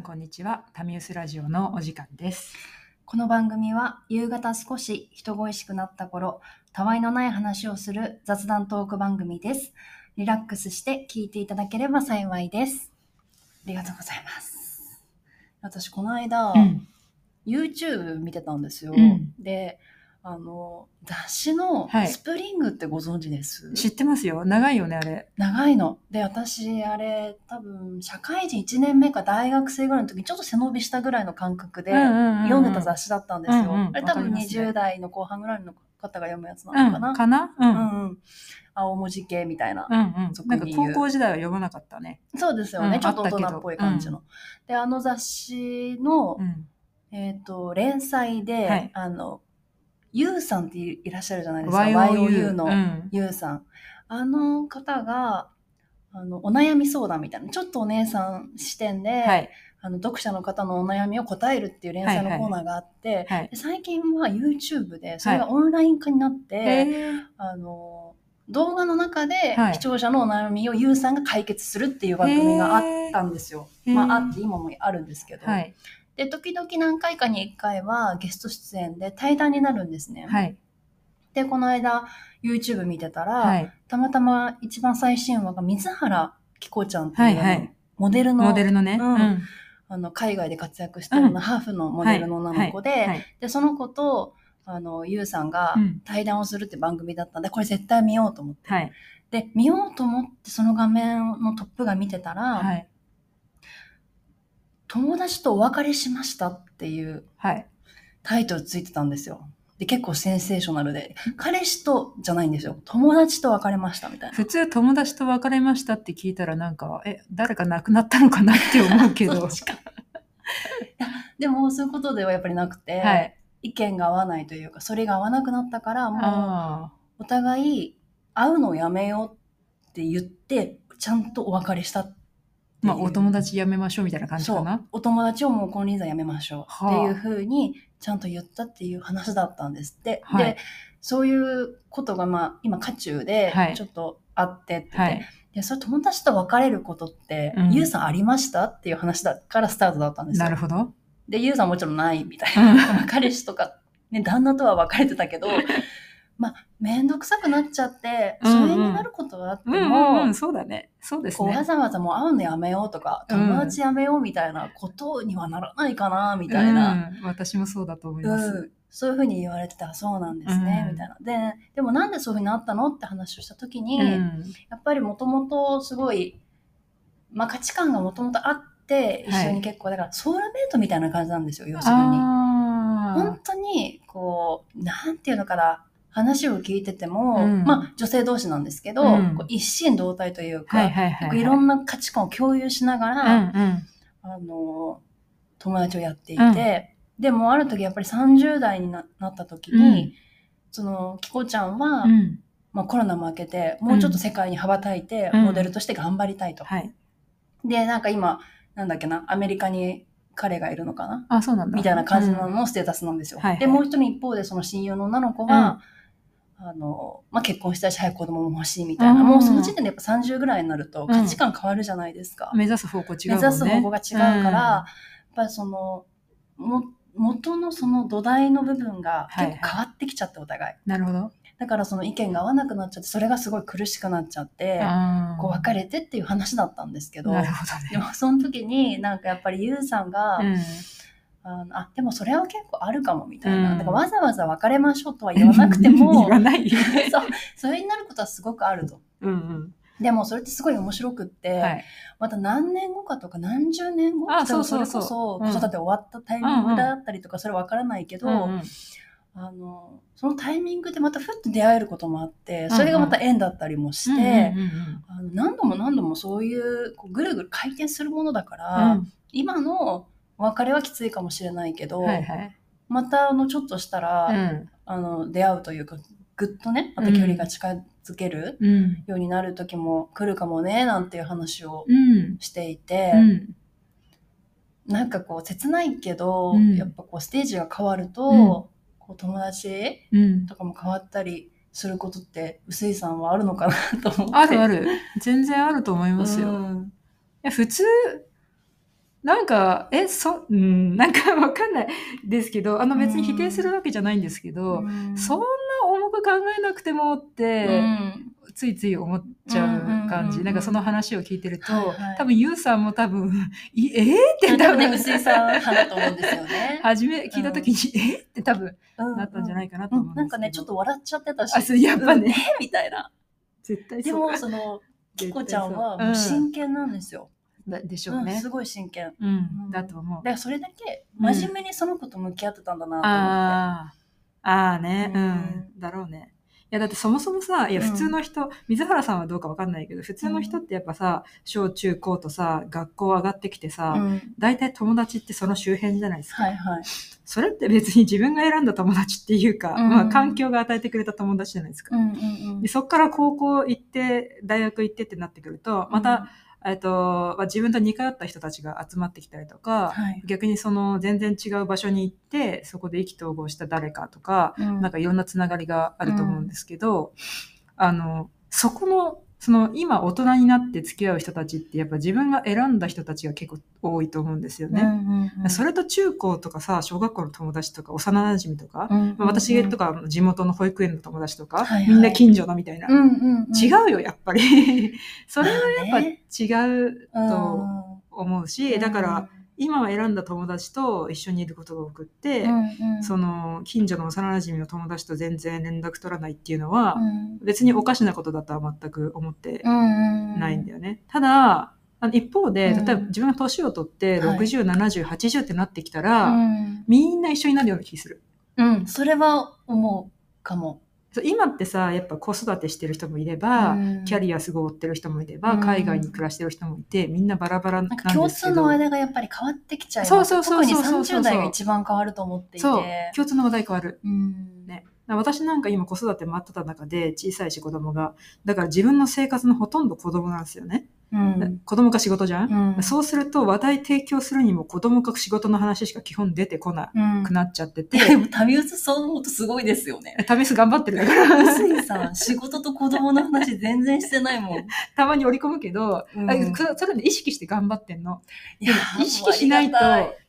さんこんにちはタミウスラジオのお時間ですこの番組は夕方少し人恋しくなった頃、たわいのない話をする雑談トーク番組です。リラックスして聞いていただければ幸いです。ありがとうございます。私、この間、うん、YouTube 見てたんですよ。うんで、あの、雑誌のはい。スプリングってご存知です、知ってますよ。長いよねあれ。長いの。で、私、あれ、多分、社会人1年目か大学生ぐらいの時にちょっと背伸びしたぐらいの感覚で、読んでた雑誌だったんですよ。うんうんあれ多分わかりますね。20代の後半ぐらいの方が読むやつなうんのかな？かな？ううんんうん。青文字系みたいな。うんうん。なんか高校時代は読まなかったね。そうですよね。うん。ちょっと大人っぽい感じの。で、あの雑誌の、うん。えっ、と、連載で、はい。あの、ゆうさんっていらっしゃるじゃないですか。YOU のうん。ゆうさん。あの方が、あの、お悩み相談みたいな、ちょっとお姉さん視点で、はい。あの読者の方のお悩みを答えるっていう連載のコーナーがあって、はい。で最近は YouTube でそれがオンライン化になって、へー。あの動画の中ではい。視聴者のお悩みをゆうさんが解決するっていう番組があったんですよ。まああって今もあるんですけど、はいで時々何回かに1回はゲスト出演で対談になるんですね。はい。でこの間 YouTube 見てたら、はい。たまたま一番最新話が水原希子ちゃんっていう、はいはい。モデルのモデルのね。うん。うん。あの海外で活躍してるようなハーフのモデルの女の子で、はい。でその子とあのゆうさんがうん。対談をするって番組だったんで、これ絶対見ようと思って、はい。で見ようと思ってその画面のトップが見てたら、はい友達とお別れしましたっていうはい。タイトルついてたんですよ。で結構センセーショナルで彼氏とじゃないんですよ。友達と別れましたみたいな。普通友達と別れましたって聞いたらなんかえ誰か亡くなったのかなって思うけど。でもそういうことではやっぱりなくて、はい。意見が合わないというかそれが合わなくなったからもうあお互い会うのをやめようって言ってちゃんとお別れしたっまあお友達やめましょうみたいな感じそう。かなお友達をもう金輪際やめましょう。はあ。っていうふうにちゃんと言ったっていう話だったんですって、はい。でそういうことがまあ今渦中ではい。ちょっとあってって。て、はい。でそれ友達と別れることって、うん。ゆうさんありました？っていう話だからスタートだったんですよ。なるほど。でゆうさんもちろんないみたいうん。な 彼氏とか、ね、旦那とは別れてたけど まあ面倒くさくなっちゃってうんうん。疎遠になることがあってうんも、うんうんそうだね。そうですね。わざわざもう会うのやめようとかうん友達やめようみたいなことにはならないかなみたいな、うん、私もそうだと思いうん。ます、そういうふうに言われてたらそうなんですね、うん。みたいな。ででもなんでそういうふうになったのって話をした時に、うん。やっぱりもともとすごい、まあ、価値観がもともとあって一緒に結構、だからソウルメイトみたいな感じなんですよ要するに。あ本当にこうなんていうのかな話を聞いてても、うん。まあ女性同士なんですけど、うん。一心同体というあか、はいはいはい、結構いろんな価値観を共有しながら、うんうん。あの友達をやっていて、でもある時やっぱり30代にななった時に、うん。そのキコちゃんは、うん。まあ、コロナも明けてもうちょっと世界に羽ばたいて、うん。モデルとして頑張りたいと。はい。でなんか今なんだっけなアメリカに彼がいるのかな？あそうなんだ。みたいな感じのステータスなんですよ。はいはい。でもう一人一方でその親友の女の子は、あのまあ、結婚したいし早く子供も欲しいみたいな、うん。もうその時点でやっぱ30ぐらいになると価値観変わるじゃないですか。目指す方向違うね。目指す方向が違うから、やっぱりそのも元のその土台の部分が結構変わってきちゃってお互い。うんなるほど。だからその意見が合わなくなっちゃってそれがすごい苦しくなっちゃって、こう別れてっていう話だったんですけど。なるほどでねもその時になんかやっぱりゆうさんが、うんあのあでもそれは結構あるかもみたいな、うん。だからわざわざ別れましょうとは言わなくても 言わない。そうそれになることはすごくあると。うんうん。でもそれってすごい面白くって、はい。また何年後かとか何十年後あ例えばそうそう。そうれこそうん。子育て終わったタイミングだったりとかそれわからないけど、うんうん。あのそのタイミングでまたふっと出会えることもあってそれがまた縁だったりもして、あの何度も何度もそういうこうぐるぐる回転するものだから、うん。今のお別れはきついかもしれないけど、はいはい。またあのちょっとしたら、うん。あの出会うというかぐっとねまた距離が近づけるうん。ようになる時も来るかもねなんていう話をうん。していて、うん。なんかこう切ないけど、うん。やっぱこうステージが変わると、うん。こう友達うん。とかも変わったりすることって臼井さんはあるのかなと思って。あるある。全然あると思いますよ、いうん。や普通なんか、え、そ、うん、なんか わかんないですけど、あの別に否定するわけじゃないんですけど、うん。そんな重く考えなくてもって、ついつい思っちゃう感じ。うんなんかその話を聞いてると、はいはい。多分ユウさんも多分、いえー、って多多分ね、分、薄井さん派だと思うんですよね。初め聞いた時に、え？ーって多分うんなったんじゃないかなと思うんですけど。なんかね、ちょっと笑っちゃってたし。あそうやっぱね。みたいな。絶対でも、そうかその、キ絶対コちゃん。は真剣なんですよ。だでしょう、うんねす。ごい真剣。うん、うんだと思うだ。からそれだけ真面目にその子と向き合ってたんだなと思って。ああ、ね、ううんん、だろうね。いや、だってそもそもさ、いや、うん普通の人、水原さんはどうかわかんないけど、普通の人ってやっぱさ、小中高とさ、学校上がってきてさ、うん大体友達ってその周辺じゃないですか。はいはい。それって別に自分が選んだ友達っていうか、うん。まあ環境が与えてくれた友達じゃないですか。うんうんうん。でそっから高校行って、大学行ってってなってくると、また、えっと、まあ自分と似通った人たちが集まってきたりとか、はい。逆にその全然違う場所に行って、そこで意気投合した誰かとか、うん。なんかいろんなつながりがあると思うんですけど、あの、そこの、その今大人になって付き合う人たちってやっぱ自分が選んだ人たちが結構多いと思うんですよね。うんうんうんそれと中高とかさ、小学校の友達とか幼馴染とか、うんうんうんまあ私とか地元の保育園の友達とか、はいはいみんな近所のみたいな。うんうんうん、違うよ、やっぱり。それはやっぱ違うとうん思うし、だから、今は選んだ友達と一緒にいることが多くって、うんうん。その近所の幼馴染の友達と全然連絡取らないっていうのは、うん。別におかしなことだとは全く思ってうんうんないんだよね。ただ、あの一方で、うん。例えば自分が年を取ってはい。60、70、80ってなってきたら、うん。みんな一緒になるような気する。うん、それは思うかも。今ってさ、やっぱ子育てしてる人もいれば、うんキャリアすごい追ってる人もいれば、うん海外に暮らしてる人もいて、みんなバラバラななんんですけど。か共通の話題がやっぱり変わってきちゃいます。そうそうそうそう特にそう30代が一番変わると思っていて。そう、共通の話題変わる。うんね。私なんか今子育て待ってた中で小さいし子供が。だから自分の生活のほとんど子供なんですよね。うん。子供か仕事じゃん、うん。そうすると話題提供するにも子供か仕事の話しか基本出てこなうんくなっちゃってて、でも旅薄そう思うとすごいですよね。試す頑張ってるだから、薄井さん、仕事と子供の話全然してないもん。たまに織り込むけど、うん。あそそれで意識して頑張ってんの。いや意識しないと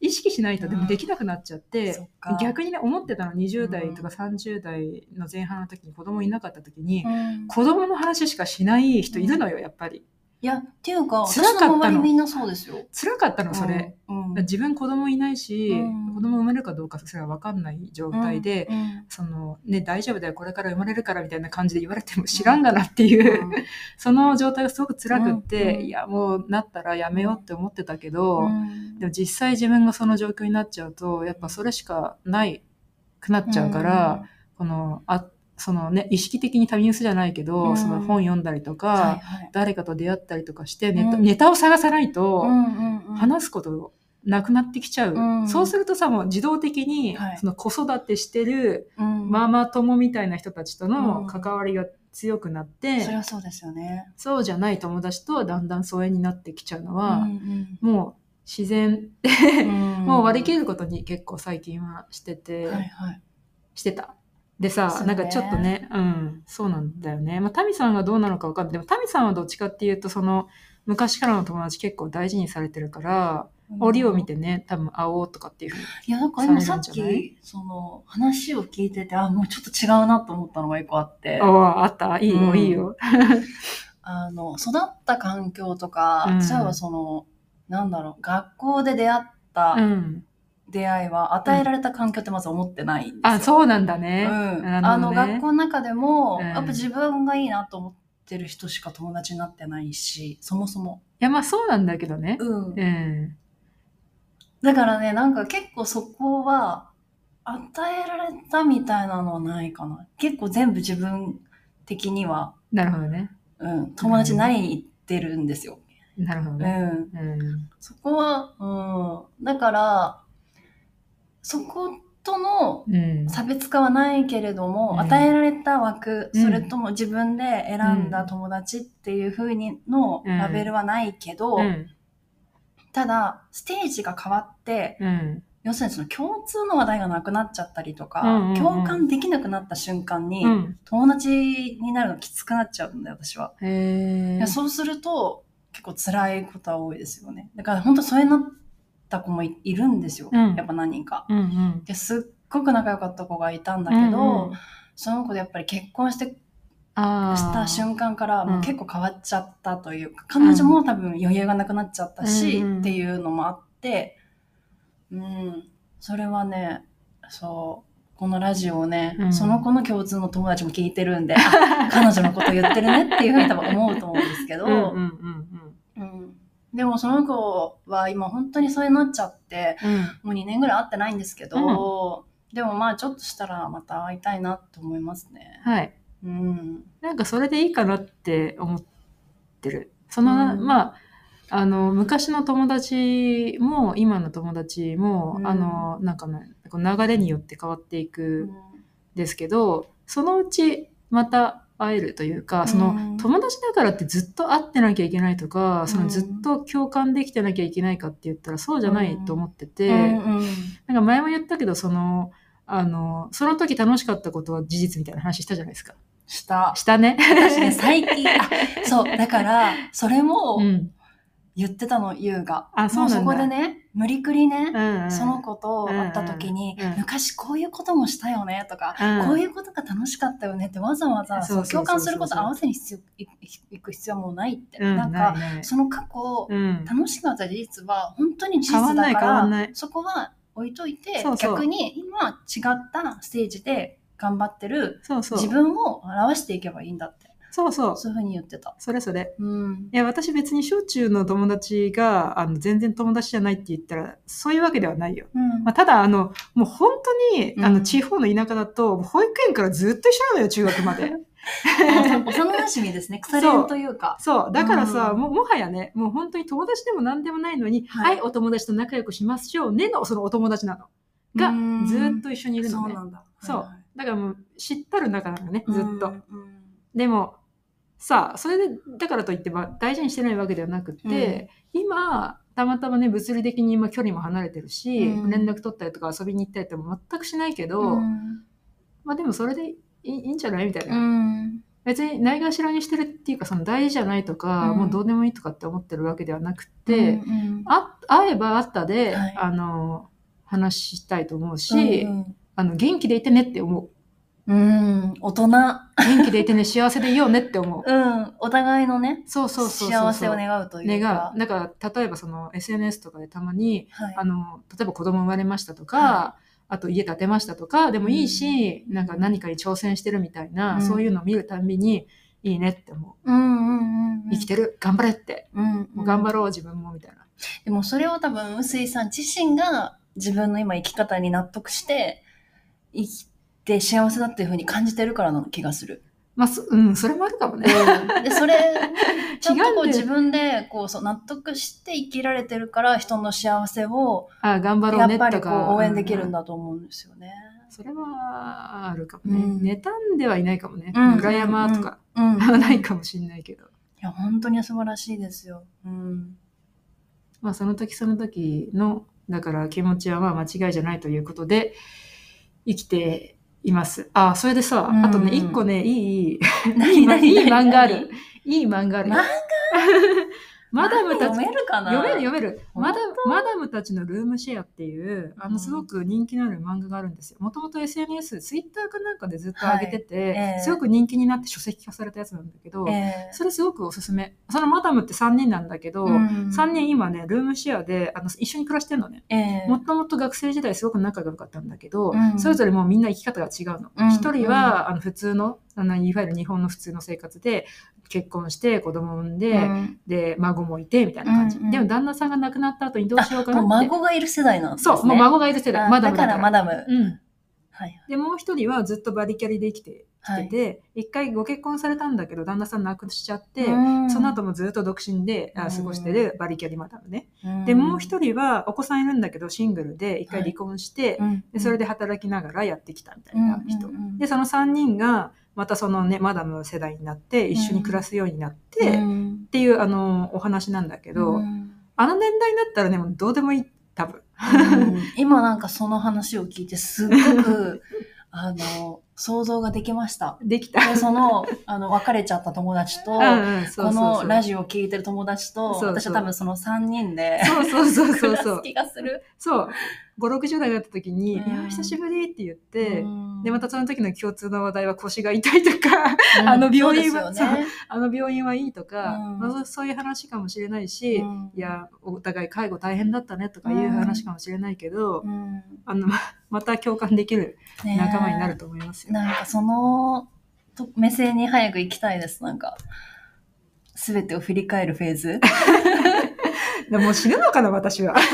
意識しないとでもできなくなっちゃっ、てか。逆にね、思ってたの20代とか30代の前半の時に子供いなかった時に、うん。子供の話しかしない人いるのよ、やっぱり。いや、っていうか、私辛かったの。みんなそうですよ。辛かったの、それ。うん。自分子供いないし、うん。子供生まれるかどうかそれは分かんない状態で、うんそのね、大丈夫だよ、これから生まれるからみたいな感じで言われても知らんがなっていう、その状態がすごく辛くって、うん。いや、もうなったらやめようって思ってたけど、うん。でも実際自分がその状況になっちゃうと、やっぱそれしかないくなっちゃうから、この、あ、そのね、意識的に旅ニュースじゃないけど、うん。その本読んだりとか、はいはい。誰かと出会ったりとかしてネタ、うん。ネタを探さないと、うんうんうん。話すことなくなってきちゃう。うん。そうするとさ、もう自動的に、はい。その子育てしてるうん。ママ友みたいな人たちとうのん。関わりが強くなって、そりゃそうですよね。そうじゃない友達とだんだん疎遠になってきちゃうのは、うんもう自然。で、うん。もう割り切ることに結構最近はしてて、はいはい。してた。でさ、ねなんかちょっとね、うん、そうなんだよね。まあ、タミさんがどうなのかわかんない。でも、タミさんはどっちかっていうと、その、昔からの友達結構大事にされてるから、折を見てね、多分会おうとかっていうふうに。いや、なんか今さっき、その、話を聞いてて、あ、もうちょっと違うなと思ったのが一個あって、ああ、あった？いいよ、うんいいよ。あの、育った環境とか、うん例えばその、なんだろう、学校で出会ったうん。出会いは、与えられた環境ってまず思ってないんですよ。あ、そうなんだね。うん。なるほどねあの、学校の中でも、うんやっぱ自分がいいなと思ってる人しか友達になってないし、そもそも。いや、まあそうなんだけどね。うんうん。だからね、なんか結構そこは、与えられたみたいなのはないかな。結構全部自分的には、なるほどね。うん、友達になりに行ってるんですよ。なるほどうん。ね。うん。そこは、うん。だから、そことのうん。差別化はないけれども、うん与えられた枠、うんそれとも自分で選んだ友達っていう風にのうんラベルはないけど、うん。ただ、ステージが変わって、うん。要するにその共通の話題がなくなっちゃったりとか、うんうんうん共感できなくなった瞬間に、うん。友達になるのきつくなっちゃうんだよ、私は。そうすると、結構辛いことは多いですよね。だから本当疎遠になった子もいいるんですよ、うん。やっぱ何人か。うんうん。ですっごく仲良かった子がいたんだけど、うんうん。その子でやっぱり結婚して。した瞬間からうん。もう結構変わっちゃったというか、彼女も多分余裕がなくなっちゃったし、うんうんっていうのもあって、うん、それはね、そう、このラジオをね、うん。その子の共通の友達も聞いてるんで、あ彼女のこと言ってるねっていうふうに多分思うと思うんですけど、うんうんうん。うんでもその子は今本当にそうなっちゃって、うん。うん。もう2年ぐらい会ってないんですけど、でもまあちょっとしたらまた会いたいなと思いますね。はい。うん。なんかそれでいいかなって思ってる。その、うんまあ、あの、昔の友達も、今の友達も、うんあの、なんか流れによって変わっていくんですけど、そのうちまた会えるというか、その、うん友達だからってずっと会ってなきゃいけないとか、そのうんずっと共感できてなきゃいけないかって言ったらそうじゃないと思ってて、うんうんなんか前も言ったけど、その、あの、その時楽しかったことは事実みたいな話したじゃないですか。した。したね。私ね、最近、あ、そう、だから、それもうん。言ってたの、優が。あそうなんだ。もうそこでね、無理くりね、うんうん。その子と会った時に、うん。うんうん昔こういうこともしたよねとか、うん。こういうことが楽しかったよねってわざわざ共感すること合わせに必要いいく必要はもうないって。うんなんか、その過去、うん。楽しかった事実は本当に事実だからそこは置いといて逆に今違ったステージで頑張ってる。自分を表していけばいいんだってそうそう。そういうふうに言ってた。それそれ。うんいや、私別に小中の友達が、あの、全然友達じゃないって言ったら、そういうわけではないよ。うんまあ、ただ、あの、もう本当に、あの、うん地方の田舎だと、保育園からずっと一緒なのよ、中学まで。幼馴染ですね 腐れ縁というか。そう。だからさ、うんももはやね、もう本当に友達でも何でもないのに、ははいい、お友達と仲良くしましょうねの、そのお友達なの。がうん、ずっと一緒にいるのね。そうなんだ。そうはいはいだからもう、知ったる仲なのね、ずっと。うんでも、さあ、それで、だからといって、まあ、大事にしてないわけではなくて、今、たまたまね、物理的に今距離も離れてるし、うん。連絡取ったりとか遊びに行ったりとかも全くしないけど、うん。まあでもそれでいいんじゃないみたいな。うん。別にないがしろにしてるっていうか、その大事じゃないとか、うん。もうどうでもいいとかって思ってるわけではなくて、うんあ会えば会ったで、はい。あの、話したいと思うし、うん。あの、元気でいてねって思う。うん、大人。元気でいてね、幸せでいようねって思う。うん、お互いのね、そうそうそう。幸せを願うというか。願う。だから、例えばその SNS とかでたまに、はいあの、例えば子供生まれましたとか、はあと家建てましたとかでもいいし、なんか何かに挑戦してるみたいな、うんそういうのを見るたんびに、いいねって思う。うんうんうんうん。生きてる頑張れって。うんもう頑張ろう、自分も、みたいな。でもそれを多分、臼井さん自身が自分の今生き方に納得して、生きて幸せだっていうふうに感じてるからの気がする。まあ、そうん、それもあるかもね。で、それ、ちゃんとこう自分でこうそう納得して生きられてるから人の幸せをあ頑張ろうねやっぱりことか。う応援できるんだ。だと思うんですよね。それはあるかもね。うん妬んではいないかもね。うん裏山とかうん。は ないかもしれないけど。いや、本当に素晴らしいですよ。うん。まあ、その時その時の、だから気持ちはまあ間違いじゃないということで、生きています。あ、それでさ、うんあとね、一個ね、いい、何いい何いい漫画あ何る。いい漫画あるよ漫。マダムたち読めるかな？読める読める。本マダマダムたちのルームシェアっていう、あうんの、すごく人気のある漫画があるんですよ。もともと SNS、ツイッターかなんかでずっと上げてて、はいええすごく人気になって書籍化されたやつなんだけど、えそれすごくおすすめ。そのマダムって3人なんだけど、ーうん3人今ね、ルームシェアであの一緒に暮らしてんのね。えーもともと学生時代すごく仲が良かったんだけど、うんそれぞれもうみんな生き方が違うの。うん一、人はあの普通の、あのいわゆる日本の普通の生活で結婚して子供を産んで、うんで、孫もいてみたいな感じ。うんうんでも旦那さんが亡くなった後にどうしようかなもうって。孫がいる世代なんですね。そう、もう孫がいる世代。あマダムだからマダム。うん。はい。で、もう一人はずっとバリキャリで生きてはい。きてて、一、回ご結婚されたんだけど、旦那さん亡くしちゃって、うんその後もずっと独身であ過ごしてるバリキャリマダムね。うんで、もう一人はお子さんいるんだけど、シングルで一回離婚して、うんでそれで働きながらやってきたみたいな人。うんで、その3人が、またそのね、マダムの世代になって、一緒に暮らすようになって、っうん。ていう、あの、お話なんだけど、うん。あの年代になったらね、もうどうでもいい、多分。うん。今なんかその話を聞いてすっごく あの想像ができました。できた。でその、あの、別れちゃった友達と、このラジオを聞いてる友達と、そうそう私は多分その3人で、そうそうそうそうそう。気がする。そう。5、60代だった時に、うんいや、久しぶりって言って、うんで、またその時の共通の話題は腰が痛いとか、あの病院はね。あの病院はいいとか、うんまあ、そういう話かもしれないし、うんいや、お互い介護大変だったねとかいう話かもしれないけど、うんあの、ままた共感できるね仲間になると思いますよ。なんかそのと目線に早く行きたいです。なんか、すべてを振り返るフェーズ。でもう死ぬのかな、私は。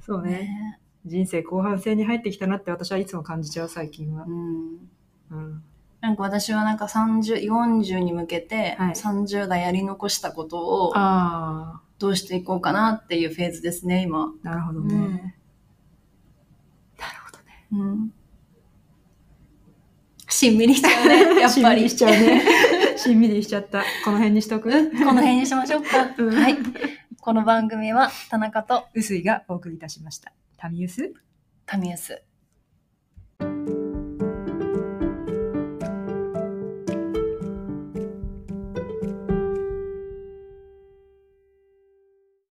そうね。ね人生後半戦に入ってきたなって私はいつも感じちゃう、最近はう。ん。うん。なんか私はなんか30、40に向けて、はい30代やり残したことをあどうしていこうかなっていうフェーズですね、今。あ、なるほどね。うんなるほどね。うん。しんみりしちゃうね、やっしんぱり。みりしちゃうね。しんみりしちゃった。この辺にしとく。うんこの辺にしましょうか。うんはい。この番組は田中と薄井がお送りいたしました。タミユスタミウス。